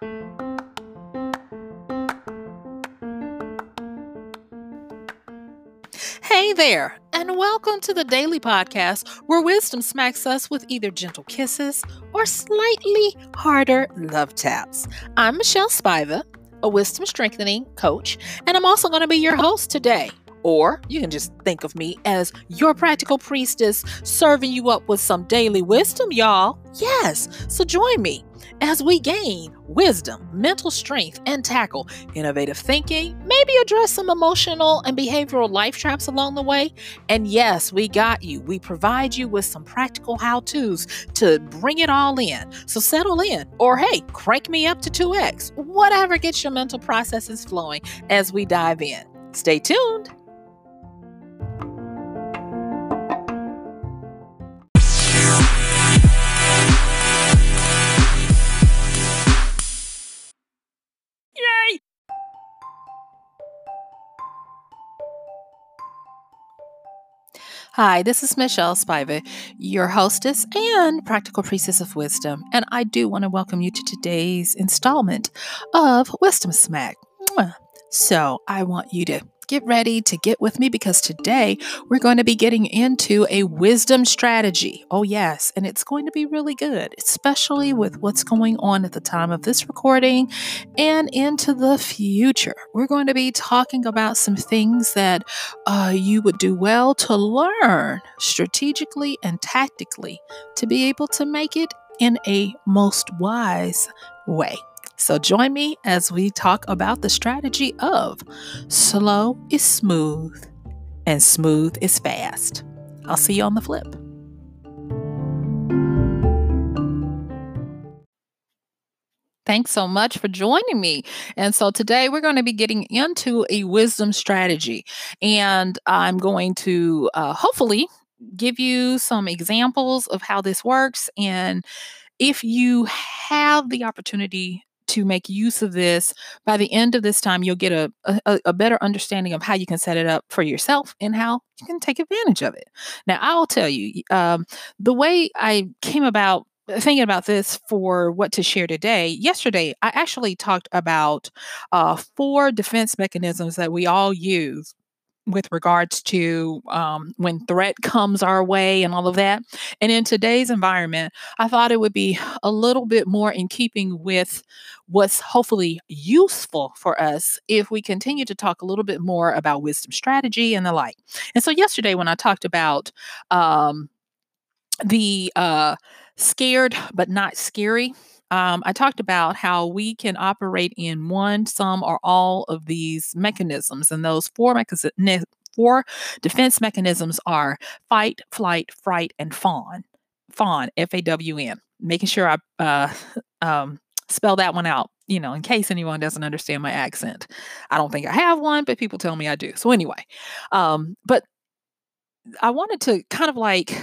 Hey there, and welcome to the Daily Podcast where wisdom smacks us with either gentle kisses or slightly harder love taps. I'm Michelle Spiva, a wisdom strengthening coach, and I'm also going to be your host today. Or you can just think of me as your practical priestess serving you up with some daily wisdom, y'all. Yes, so join me as we gain wisdom, mental strength, and tackle innovative thinking, maybe address some emotional and behavioral life traps along the way. And yes, we got you. We provide you with some practical how to's to bring it all in. So settle in, or hey, crank me up to 2x, whatever gets your mental processes flowing as we dive in. Stay tuned. Hi, this is Michelle Spivey, your hostess and practical priestess of wisdom, and I do want to welcome you to today's installment of Wisdom Smack. So, I want you to get ready to get with me because today we're going to be getting into a wisdom strategy. Oh, yes, and it's going to be really good, especially with what's going on at the time of this recording and into the future. We're going to be talking about some things that uh, you would do well to learn strategically and tactically to be able to make it in a most wise way. So join me as we talk about the strategy of slow is smooth and smooth is fast. I'll see you on the flip. Thanks so much for joining me. And so today we're going to be getting into a wisdom strategy. And I'm going to uh, hopefully give you some examples of how this works. And if you have the opportunity to make use of this, by the end of this time, you'll get a, a, a, better understanding of how you can set it up for yourself and how you can take advantage of it. Now, I'll tell you, um, the way I came about thinking about this for what to share today, yesterday, I actually talked about uh, four defense mechanisms that we all use with regards to um, when threat comes our way and all of that. And in today's environment, I thought it would be a little bit more in keeping with what's hopefully useful for us if we continue to talk a little bit more about wisdom strategy and the like. And so, yesterday, when I talked about um, the uh, scared but not scary um, I talked about how we can operate in one, some, or all of these mechanisms. And those four, mechanisms, four defense mechanisms are fight, flight, fright, and fawn. Fawn, F A W N. Making sure I uh, um, spell that one out, you know, in case anyone doesn't understand my accent. I don't think I have one, but people tell me I do. So, anyway, um, but I wanted to kind of like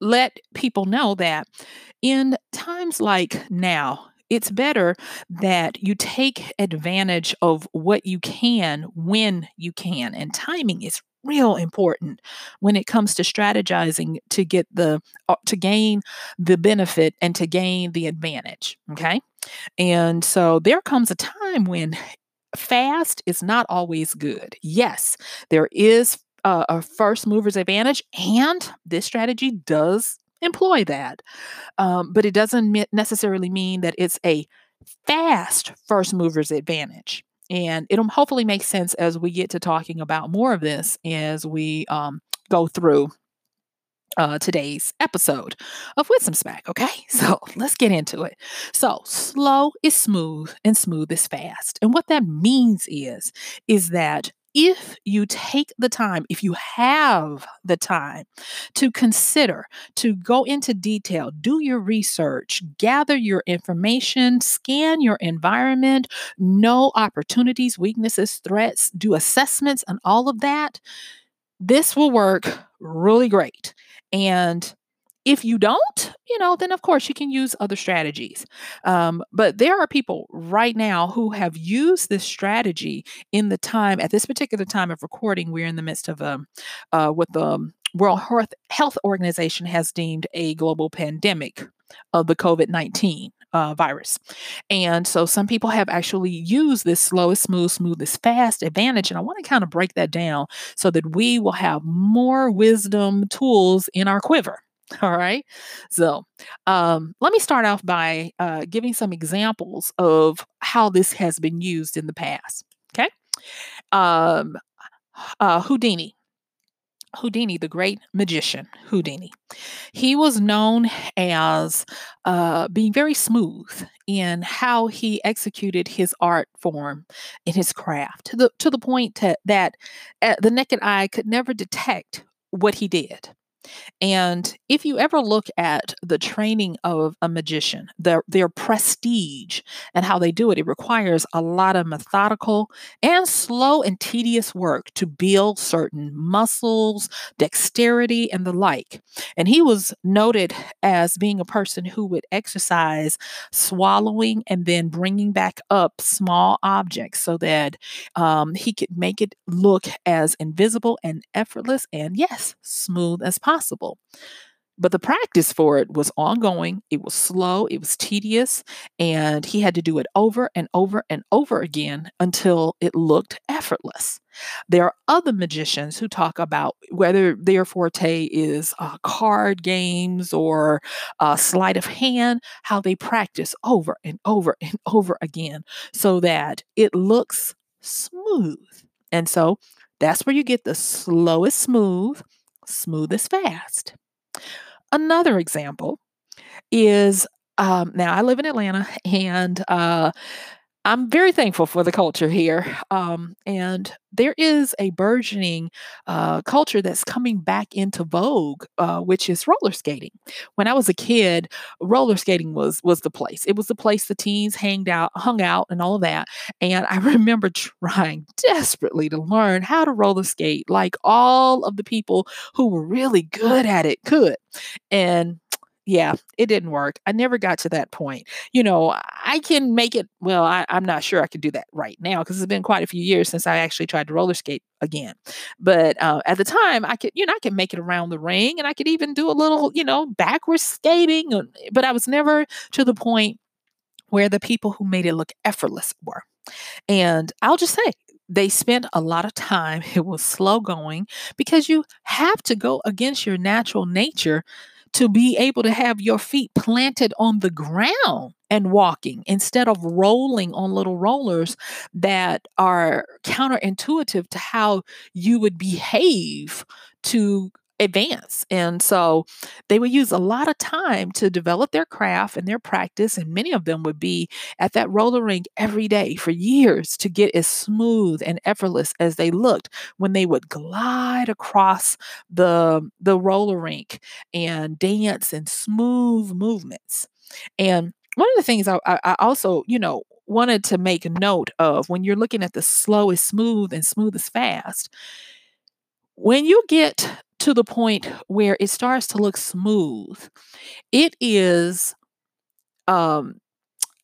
let people know that in times like now, it's better that you take advantage of what you can when you can. And timing is real important when it comes to strategizing to get the uh, to gain the benefit and to gain the advantage okay and so there comes a time when fast is not always good yes there is uh, a first mover's advantage and this strategy does employ that. Um, but it doesn't necessarily mean that it's a fast first mover's advantage. And it'll hopefully make sense as we get to talking about more of this as we um, go through uh, today's episode of Wisdom Smack. Okay, so let's get into it. So, slow is smooth and smooth is fast. And what that means is, is that if you take the time, if you have the time to consider, to go into detail, do your research, gather your information, scan your environment, know opportunities, weaknesses, threats, do assessments, and all of that, this will work really great. And if you don't, you know, then of course you can use other strategies. Um, but there are people right now who have used this strategy in the time, at this particular time of recording, we're in the midst of um, uh, what the World Health Organization has deemed a global pandemic of the COVID 19. uh, virus. And so some people have actually used this slow smooth, smooth is fast advantage. And I want to kind of break that down so that we will have more wisdom tools in our quiver. All right. So um, let me start off by uh, giving some examples of how this has been used in the past. Okay. Um, uh, Houdini. Houdini, the great magician, Houdini. He was known as uh, being very smooth in how he executed his art form in his craft to the to the point to, that uh, the naked eye could never detect what he did. And if you ever look at the training of a magician, their, their prestige and how they do it, it requires a lot of methodical and slow and tedious work to build certain muscles, dexterity, and the like. And he was noted as being a person who would exercise swallowing and then bringing back up small objects so that um, he could make it look as invisible and effortless and, yes, smooth as possible possible. But the practice for it was ongoing, it was slow, it was tedious, and he had to do it over and over and over again until it looked effortless. There are other magicians who talk about whether their forte is uh, card games or uh, sleight of hand, how they practice over and over and over again so that it looks smooth. And so that's where you get the slowest smooth smooth as fast. Another example is um, now I live in Atlanta and uh, I'm very thankful for the culture here. Um, and there is a burgeoning uh, culture that's coming back into vogue, uh, which is roller skating. When I was a kid, roller skating was was the place. It was the place the teens hanged out, hung out, and all of that. And I remember trying desperately to learn how to roller skate, like all of the people who were really good at it could. And yeah, it didn't work. I never got to that point. You know, I can make it. Well, I, am not sure I can do that right now because it's been quite a few years since I actually tried to roller skate again. But uh, at the time, I could, you know, I could make it around the ring and I could even do a little, you know, backwards skating. But I was never to the point where the people who made it look effortless were. And I'll just say, they spent a lot of time. It was slow going because you have to go against your natural nature to be able to have your feet planted on the ground and walking instead of rolling on little rollers that are counterintuitive to how you would behave to advance. And so they would use a lot of time to develop their craft and their practice. And many of them would be at that roller rink every day for years to get as smooth and effortless as they looked when they would glide across the, the roller rink and dance in smooth movements. And one of the things I, I also, you know, wanted to make note of when you're looking at the slow is smooth and smooth is fast, when you get to the point where it starts to look smooth. It is um,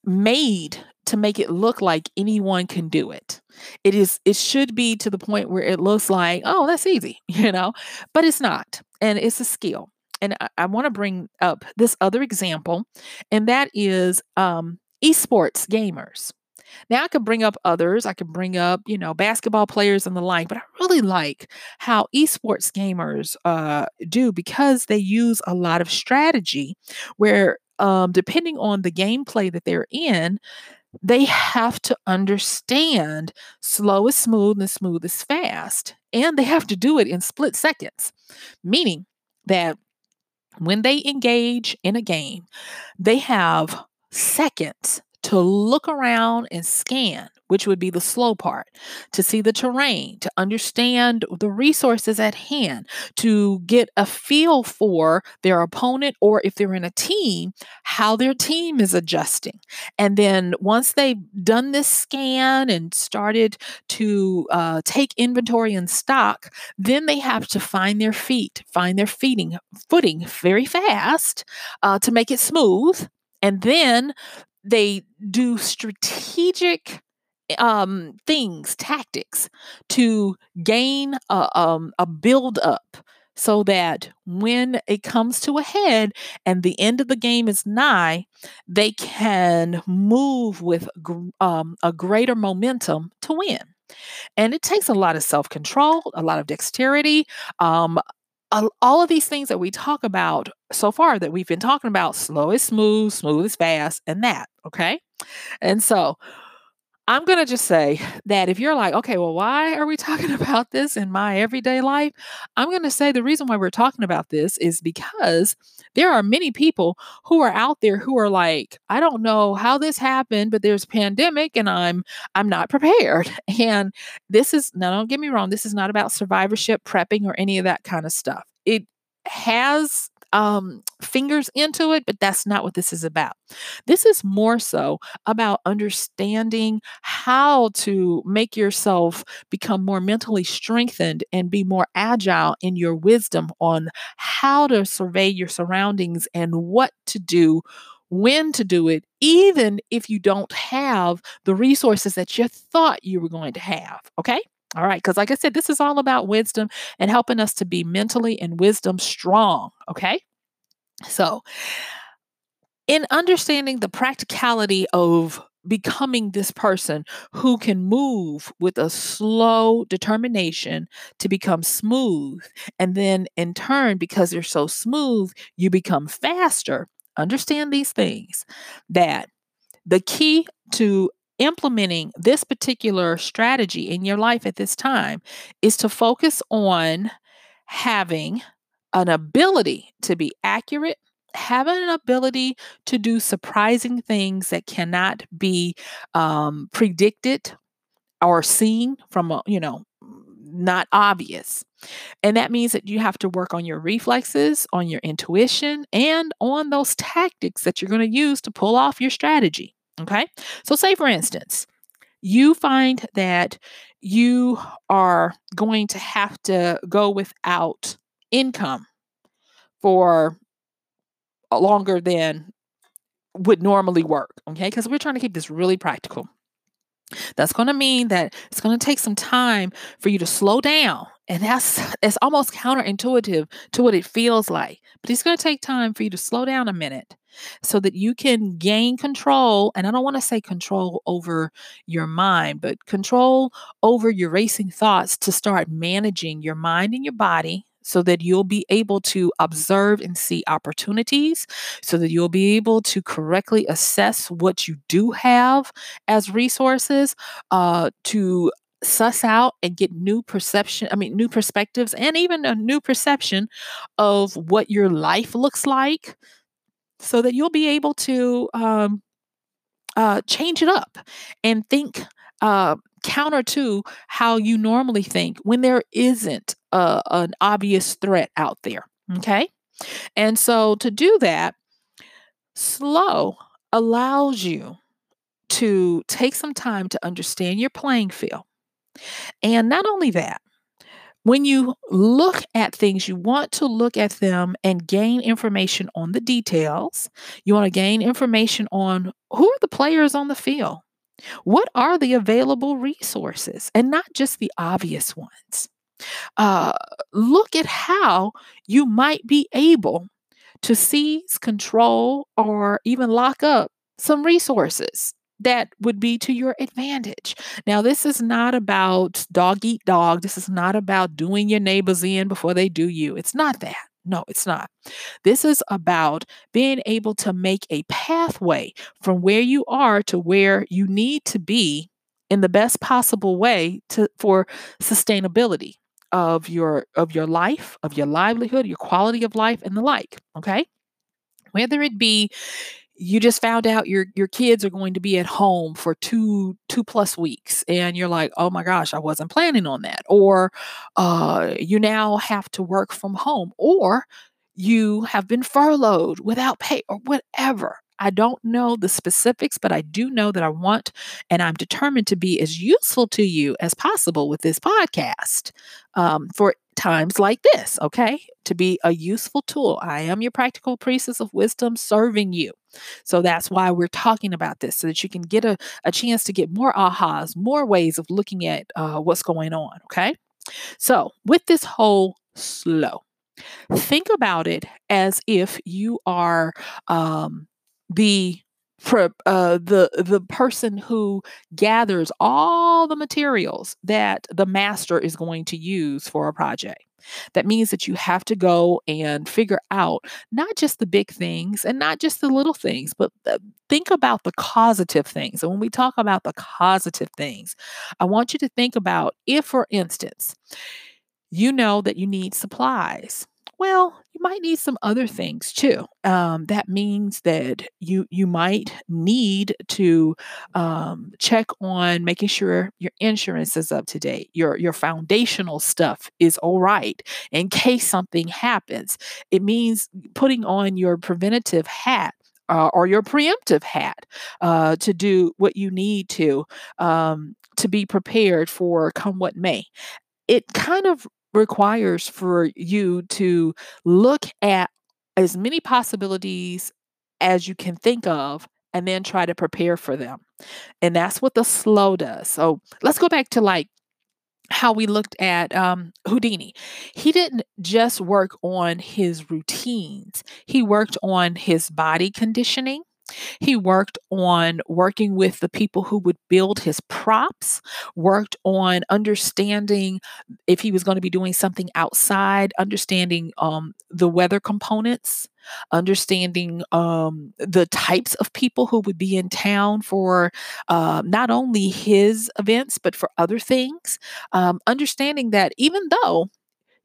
made to make it look like anyone can do it. It is it should be to the point where it looks like, oh, that's easy, you know, but it's not. And it's a skill. And I, I want to bring up this other example, and that is um, esports gamers. Now I could bring up others. I could bring up, you know, basketball players and the like, but I really like how esports gamers uh, do because they use a lot of strategy where um, depending on the gameplay that they're in, they have to understand slow is smooth and smooth is fast. And they have to do it in split seconds, meaning that when they engage in a game, they have seconds to look around and scan, which would be the slow part, to see the terrain, to understand the resources at hand, to get a feel for their opponent or if they're in a team, how their team is adjusting. And then once they've done this scan and started to uh, take inventory and stock, then they have to find their feet, find their feeding, footing very fast uh, to make it smooth. And then they do strategic um, things, tactics to gain a, um, a build up so that when it comes to a head and the end of the game is nigh, they can move with um, a greater momentum to win. And it takes a lot of self control, a lot of dexterity. Um, all of these things that we talk about so far that we've been talking about slow is smooth, smooth is fast, and that. Okay. And so I'm going to just say that if you're like, okay, well, why are we talking about this in my everyday life? I'm going to say the reason why we're talking about this is because there are many people who are out there who are like, I don't know how this happened, but there's pandemic and I'm I'm not prepared. And this is now don't get me wrong, this is not about survivorship, prepping or any of that kind of stuff. It has um, fingers into it, but that's not what this is about. This is more so about understanding how to make yourself become more mentally strengthened and be more agile in your wisdom on how to survey your surroundings and what to do when to do it, even if you don't have the resources that you thought you were going to have. Okay. All right. Because, like I said, this is all about wisdom and helping us to be mentally and wisdom strong. Okay. So, in understanding the practicality of becoming this person who can move with a slow determination to become smooth. And then, in turn, because you're so smooth, you become faster. Understand these things that the key to implementing this particular strategy in your life at this time is to focus on having an ability to be accurate, having an ability to do surprising things that cannot be um, predicted or seen from a, you know, not obvious. And that means that you have to work on your reflexes, on your intuition, and on those tactics that you're going to use to pull off your strategy. Okay. So, say for instance, you find that you are going to have to go without income for longer than would normally work. Okay. Because we're trying to keep this really practical. That's going to mean that it's going to take some time for you to slow down. And that's it's almost counterintuitive to what it feels like. But it's going to take time for you to slow down a minute so that you can gain control. And I don't want to say control over your mind, but control over your racing thoughts to start managing your mind and your body so that you'll be able to observe and see opportunities, so that you'll be able to correctly assess what you do have as resources, uh, to suss out and get new perception, I mean, new perspectives, and even a new perception of what your life looks like, so that you'll be able to um, uh, change it up and think uh, counter to how you normally think when there isn't a, an obvious threat out there. Okay. And so to do that, slow allows you to take some time to understand your playing field. And not only that, when you look at things, you want to look at them and gain information on the details. You want to gain information on who are the players on the field. What are the available resources and not just the obvious ones? Uh, look at how you might be able to seize, control, or even lock up some resources that would be to your advantage. Now, this is not about dog eat dog. This is not about doing your neighbors in before they do you. It's not that. No, it's not. This is about being able to make a pathway from where you are to where you need to be in the best possible way to for sustainability of your of your life, of your livelihood, your quality of life and the like, okay? Whether it be you just found out your your kids are going to be at home for two two plus weeks and you're like oh my gosh i wasn't planning on that or uh, you now have to work from home or you have been furloughed without pay or whatever. I don't know the specifics, but I do know that I want and I'm determined to be as useful to you as possible with this podcast um, for times like this, okay? To be a useful tool. I am your practical priestess of wisdom serving you. So that's why we're talking about this, so that you can get a, a chance to get more ahas, more ways of looking at uh, what's going on, okay? So, with this whole slow, Think about it as if you are um, the uh, the the person who gathers all the materials that the master is going to use for a project. That means that you have to go and figure out not just the big things and not just the little things, but think about the causative things. And when we talk about the causative things, I want you to think about if, for instance, you know that you need supplies well, might need some other things too. Um, that means that you you might need to um, check on making sure your insurance is up to date. Your your foundational stuff is all right in case something happens. It means putting on your preventative hat uh, or your preemptive hat uh, to do what you need to um, to be prepared for come what may. It kind of requires for you to look at as many possibilities as you can think of and then try to prepare for them. And that's what the slow does. So let's go back to like how we looked at um, Houdini. He didn't just work on his routines, he worked on his body conditioning. He worked on working with the people who would build his props, worked on understanding if he was going to be doing something outside, understanding um, the weather components, understanding um, the types of people who would be in town for uh, not only his events, but for other things. Um, understanding that even though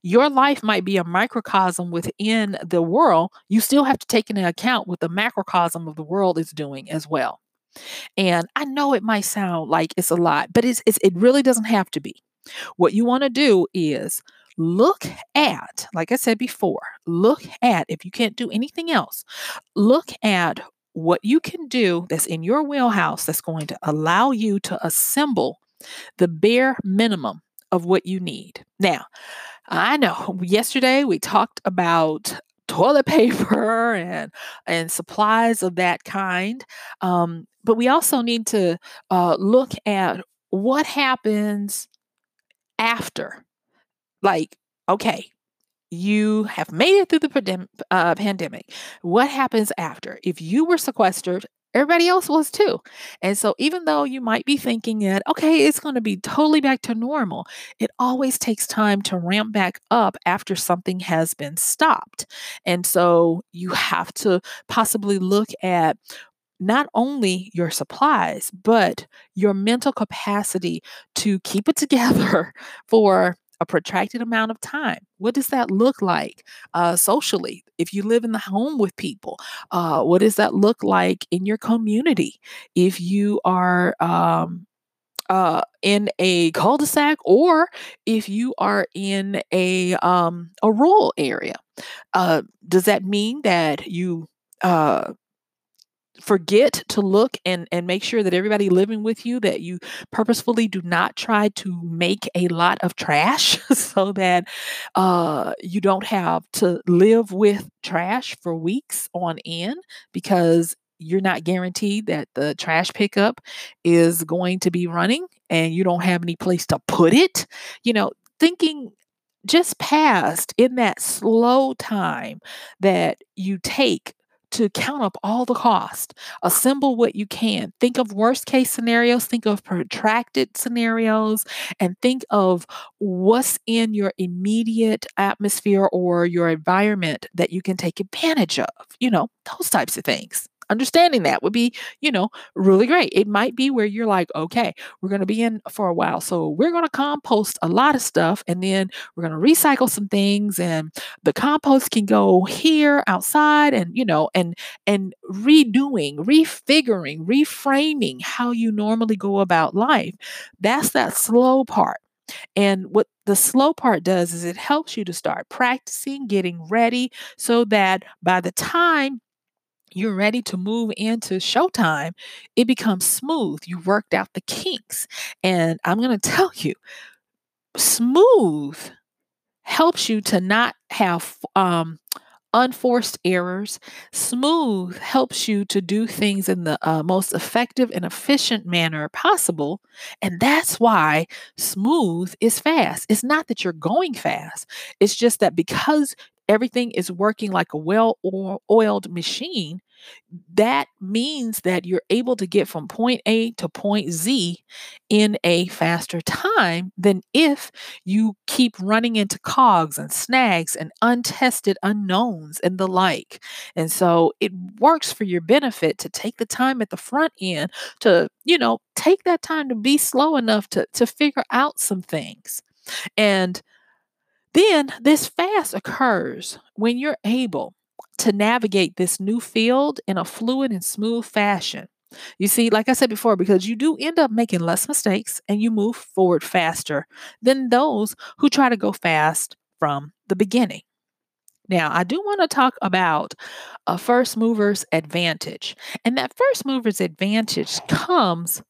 your life might be a microcosm within the world, you still have to take into account what the macrocosm of the world is doing as well. And I know it might sound like it's a lot, but it's, it's it really doesn't have to be. What you want to do is look at, like I said before, look at, if you can't do anything else, look at what you can do that's in your wheelhouse that's going to allow you to assemble the bare minimum of what you need. Now, I know yesterday we talked about toilet paper and and supplies of that kind, um, but we also need to uh, look at what happens after. Like, okay, you have made it through the pandem- uh, pandemic. What happens after? If you were sequestered everybody else was too. And so, even though you might be thinking that, okay, it's going to be totally back to normal, it always takes time to ramp back up after something has been stopped. And so, you have to possibly look at not only your supplies, but your mental capacity to keep it together for a protracted amount of time. What does that look like uh, socially? If you live in the home with people, uh, what does that look like in your community? If you are um, uh, in a cul-de-sac or if you are in a um, a rural area, uh, does that mean that you uh, forget to look and and make sure that everybody living with you that you purposefully do not try to make a lot of trash so that uh, you don't have to live with trash for weeks on end because you're not guaranteed that the trash pickup is going to be running and you don't have any place to put it. You know thinking just past in that slow time that you take to count up all the cost, assemble what you can. Think of worst case scenarios, think of protracted scenarios, and think of what's in your immediate atmosphere or your environment that you can take advantage of, you know, those types of things understanding that would be, you know, really great. It might be where you're like, okay, we're going to be in for a while. So we're going to compost a lot of stuff and then we're going to recycle some things and the compost can go here outside and, you know, and, and redoing, refiguring, reframing how you normally go about life. That's that slow part. And what the slow part does is it helps you to start practicing, getting ready so that by the time you're ready to move into showtime, it becomes smooth. You worked out the kinks. And I'm going to tell you, smooth helps you to not have um, unforced errors. Smooth helps you to do things in the uh, most effective and efficient manner possible. And that's why smooth is fast. It's not that you're going fast, it's just that because everything is working like a well oiled machine, that means that you're able to get from point A to point Z in a faster time than if you keep running into cogs and snags and untested unknowns and the like. And so it works for your benefit to take the time at the front end to, you know, take that time to be slow enough to, to figure out some things. And then this fast occurs when you're able to navigate this new field in a fluid and smooth fashion. You see, like I said before, because you do end up making less mistakes and you move forward faster than those who try to go fast from the beginning. Now, I do want to talk about a first mover's advantage. And that first mover's advantage comes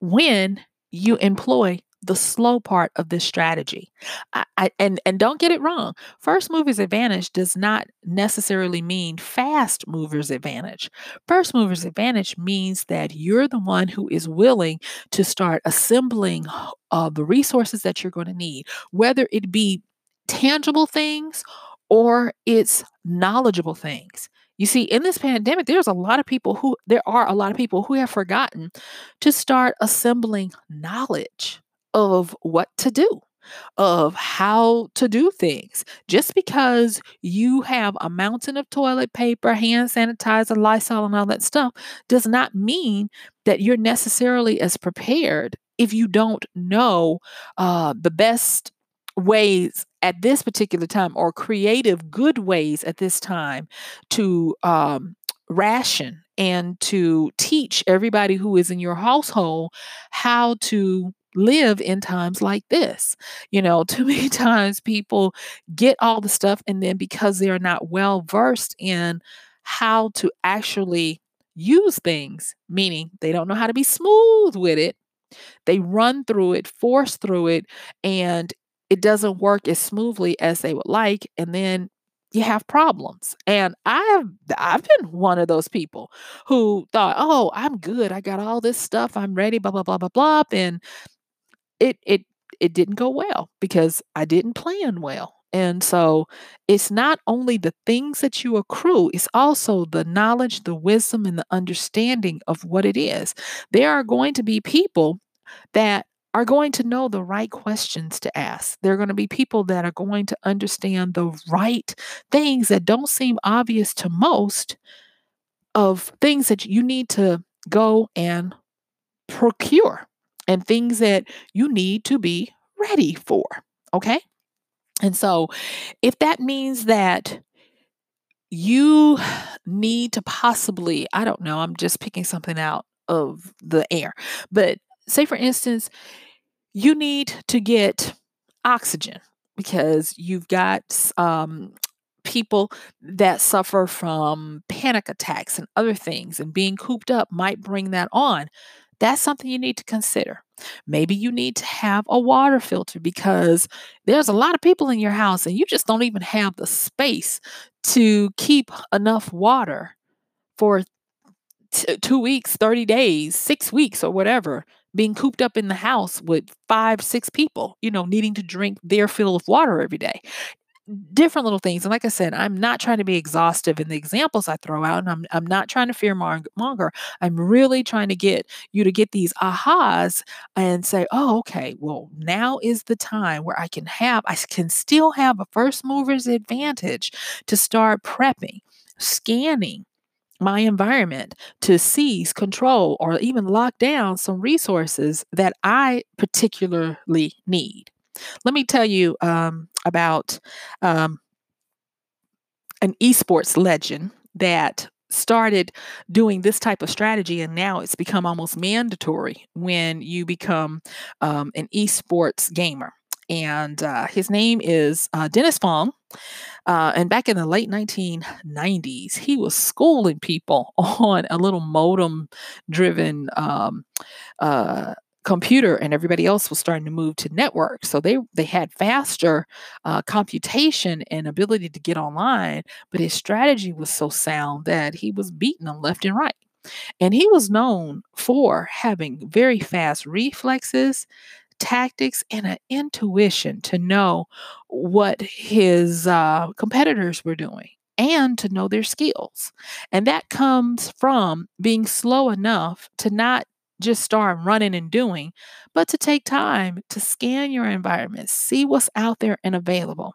when you employ the slow part of this strategy. I, I, and and don't get it wrong. First movers advantage does not necessarily mean fast movers advantage. First movers advantage means that you're the one who is willing to start assembling uh, the resources that you're going to need, whether it be tangible things or it's knowledgeable things. You see, in this pandemic, there's a lot of people who, there are a lot of people who have forgotten to start assembling knowledge of what to do, of how to do things. Just because you have a mountain of toilet paper, hand sanitizer, Lysol, and all that stuff does not mean that you're necessarily as prepared if you don't know uh, the best ways at this particular time or creative good ways at this time to um, ration and to teach everybody who is in your household how to live in times like this. You know, too many times people get all the stuff, and then because they are not well versed in how to actually use things, meaning they don't know how to be smooth with it, they run through it, force through it, and it doesn't work as smoothly as they would like. And then you have problems. And I have I've been one of those people who thought, "Oh, I'm good. I got all this stuff. I'm ready, blah blah blah blah blah." And it it it didn't go well because I didn't plan well. And so it's not only the things that you accrue, it's also the knowledge, the wisdom, and the understanding of what it is. There are going to be people that are going to know the right questions to ask. There are going to be people that are going to understand the right things that don't seem obvious to most of things that you need to go and procure and things that you need to be ready for. Okay. And so, if that means that you need to possibly, I don't know, I'm just picking something out of the air, but say for instance, you need to get oxygen because you've got um, people that suffer from panic attacks and other things, and being cooped up might bring that on. That's something you need to consider. Maybe you need to have a water filter because there's a lot of people in your house and you just don't even have the space to keep enough water for t- two weeks, 30 days, six weeks, or whatever, being cooped up in the house with five, six people, you know, needing to drink their fill of water every day different little things. And like I said, I'm not trying to be exhaustive in the examples I throw out, and I'm, I'm not trying to fear monger. I'm really trying to get you to get these ahas and say, oh, okay, well, now is the time where I can have, I can still have a first mover's advantage to start prepping, scanning, my environment to seize, control, or even lock down some resources that I particularly need. Let me tell you um, about um, an esports legend that started doing this type of strategy and now it's become almost mandatory when you become um, an esports gamer. And uh, his name is uh, dennis fong. Uh, and back in the late 1990s he was schooling people on a little modem driven um, uh, computer and everybody else was starting to move to network so they they had faster uh, computation and ability to get online but his strategy was so sound that he was beating them left and right and he was known for having very fast reflexes tactics and an intuition to know what his uh, competitors were doing and to know their skills. And that comes from being slow enough to not just start running and doing, but to take time to scan your environment, see what's out there and available.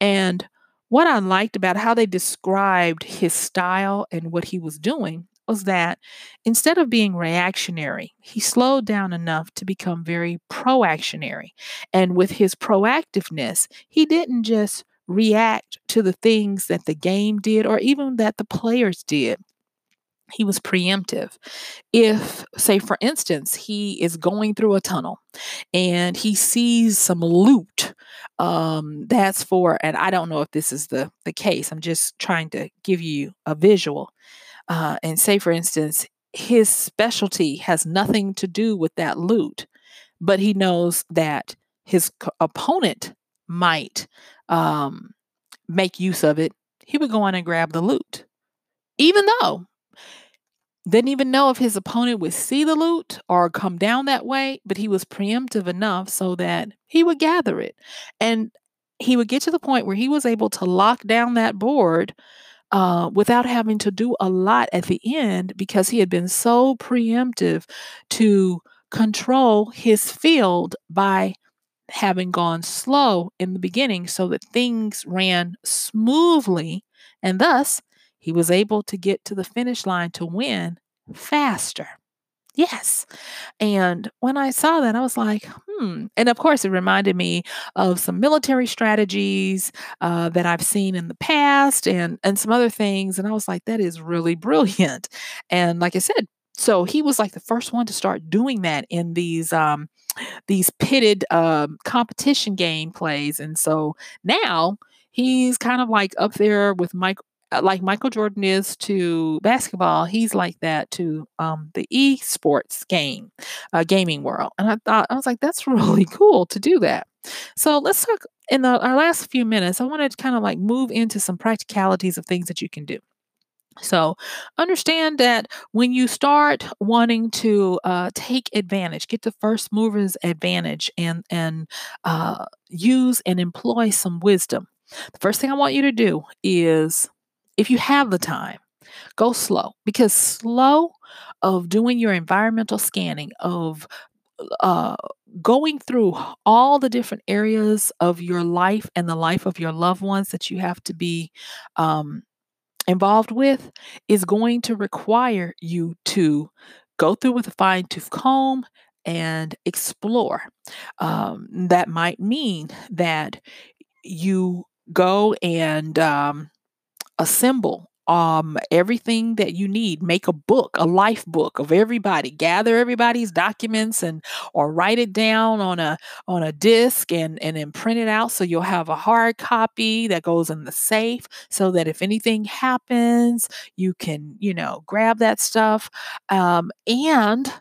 And what I liked about how they described his style and what he was doing was that instead of being reactionary, he slowed down enough to become very proactionary. And with his proactiveness, he didn't just react to the things that the game did or even that the players did. He was preemptive. If, say, for instance, he is going through a tunnel and he sees some loot, um, that's for, and I don't know if this is the, the case, I'm just trying to give you a visual. Uh, and say, for instance, his specialty has nothing to do with that loot, but he knows that his co- opponent might um, make use of it, he would go on and grab the loot. Even though didn't even know if his opponent would see the loot or come down that way, but he was preemptive enough so that he would gather it. And he would get to the point where he was able to lock down that board uh, without having to do a lot at the end because he had been so preemptive to control his field by having gone slow in the beginning so that things ran smoothly and thus he was able to get to the finish line to win faster. Yes. And when I saw that, I was like, hmm. And of course, it reminded me of some military strategies uh, that I've seen in the past and, and some other things. And I was like, that is really brilliant. And like I said, so he was like the first one to start doing that in these um, these pitted uh, competition game plays. And so now he's kind of like up there with Mike like Michael Jordan is to basketball, he's like that to um, the esports game, uh, gaming world. And I thought, I was like, that's really cool to do that. So let's talk in the, our last few minutes. I want to kind of like move into some practicalities of things that you can do. So, understand that when you start wanting to uh, take advantage, get the first mover's advantage, and and uh, use and employ some wisdom. The first thing I want you to do is if you have the time, go slow because slow of doing your environmental scanning, of uh, going through all the different areas of your life and the life of your loved ones that you have to be um, involved with is going to require you to go through with a fine tooth comb and explore. Um, that might mean that you go and um, assemble um everything that you need make a book a life book of everybody gather everybody's documents and or write it down on a on a disc and and then print it out so you'll have a hard copy that goes in the safe so that if anything happens you can you know grab that stuff. Um and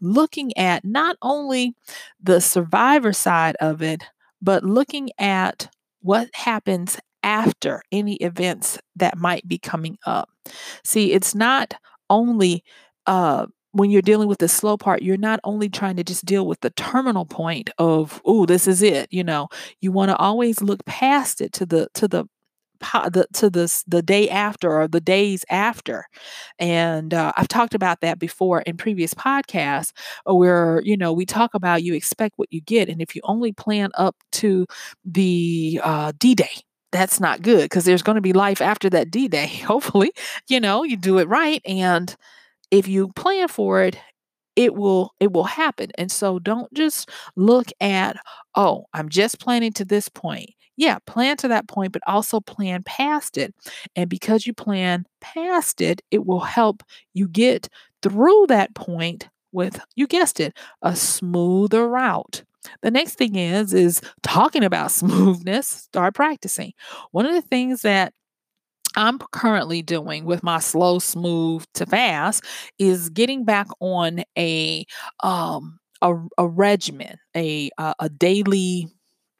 looking at not only the survivor side of it but looking at what happens after any events that might be coming up. See, it's not only uh, when you're dealing with the slow part, you're not only trying to just deal with the terminal point of, oh, this is it. You know, you want to always look past it to the to the the, to this the day after or the days after and uh, i've talked about that before in previous podcasts uh, where you know we talk about you expect what you get and if you only plan up to the uh, d-day that's not good because there's going to be life after that D Day. Hopefully, you know, you do it right. And if you plan for it, it will it will happen and so don't just look at oh i'm just planning to this point yeah plan to that point but also plan past it and because you plan past it it will help you get through that point with you guessed it a smoother route the next thing is is talking about smoothness, start practicing. One of the things that I'm currently doing with my slow, smooth to fast is getting back on a um a, a regimen, a a, a daily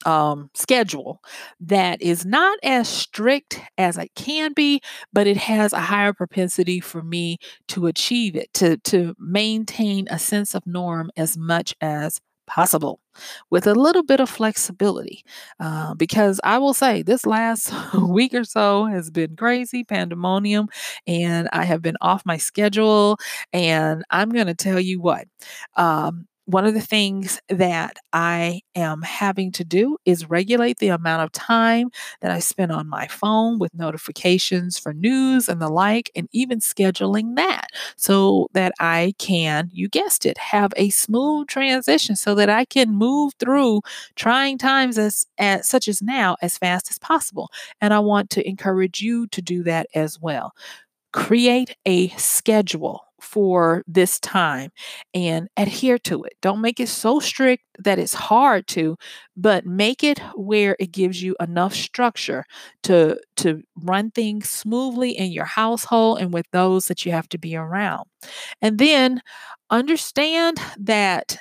um, schedule that is not as strict as it can be, but it has a higher propensity for me to achieve it, to to maintain a sense of norm as much as possible with a little bit of flexibility. Uh, because I will say, this last week or so has been crazy pandemonium, and I have been off my schedule. And I'm going to tell you what. Um, one of the things that I am having to do is regulate the amount of time that I spend on my phone with notifications for news and the like, and even scheduling that so that I can, you guessed it, have a smooth transition so that I can move through trying times as, as such as now as fast as possible. And I want to encourage you to do that as well. Create a schedule for this time and adhere to it. Don't make it so strict that it's hard to, but make it where it gives you enough structure to to run things smoothly in your household and with those that you have to be around. And then understand that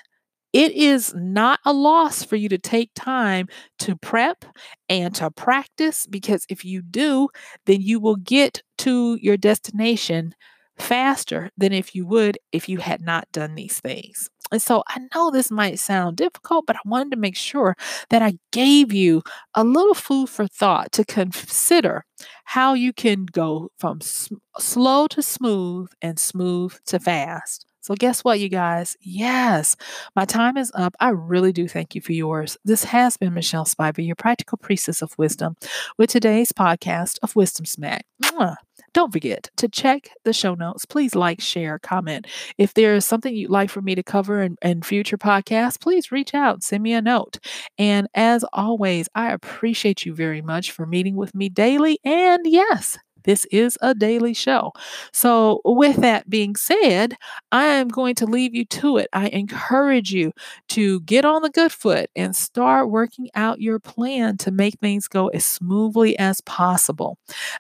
it is not a loss for you to take time to prep and to practice because if you do, then you will get to your destination faster than if you would if you had not done these things. And so I know this might sound difficult, but I wanted to make sure that I gave you a little food for thought to consider how you can go from sm- slow to smooth and smooth to fast. So, guess what, you guys? Yes, my time is up. I really do thank you for yours. This has been Michelle Spiva, your practical priestess of wisdom, with today's podcast of Wisdom Smack. Mwah. Don't forget to check the show notes. Please like, share, comment. If there is something you'd like for me to cover in, in future podcasts, please reach out, send me a note. And as always, I appreciate you very much for meeting with me daily. And yes, this is a daily show. So, with that being said, I am going to leave you to it. I encourage you to get on the good foot and start working out your plan to make things go as smoothly as possible.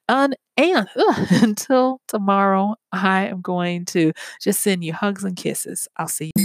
And, and until tomorrow, I am going to just send you hugs and kisses. I'll see you.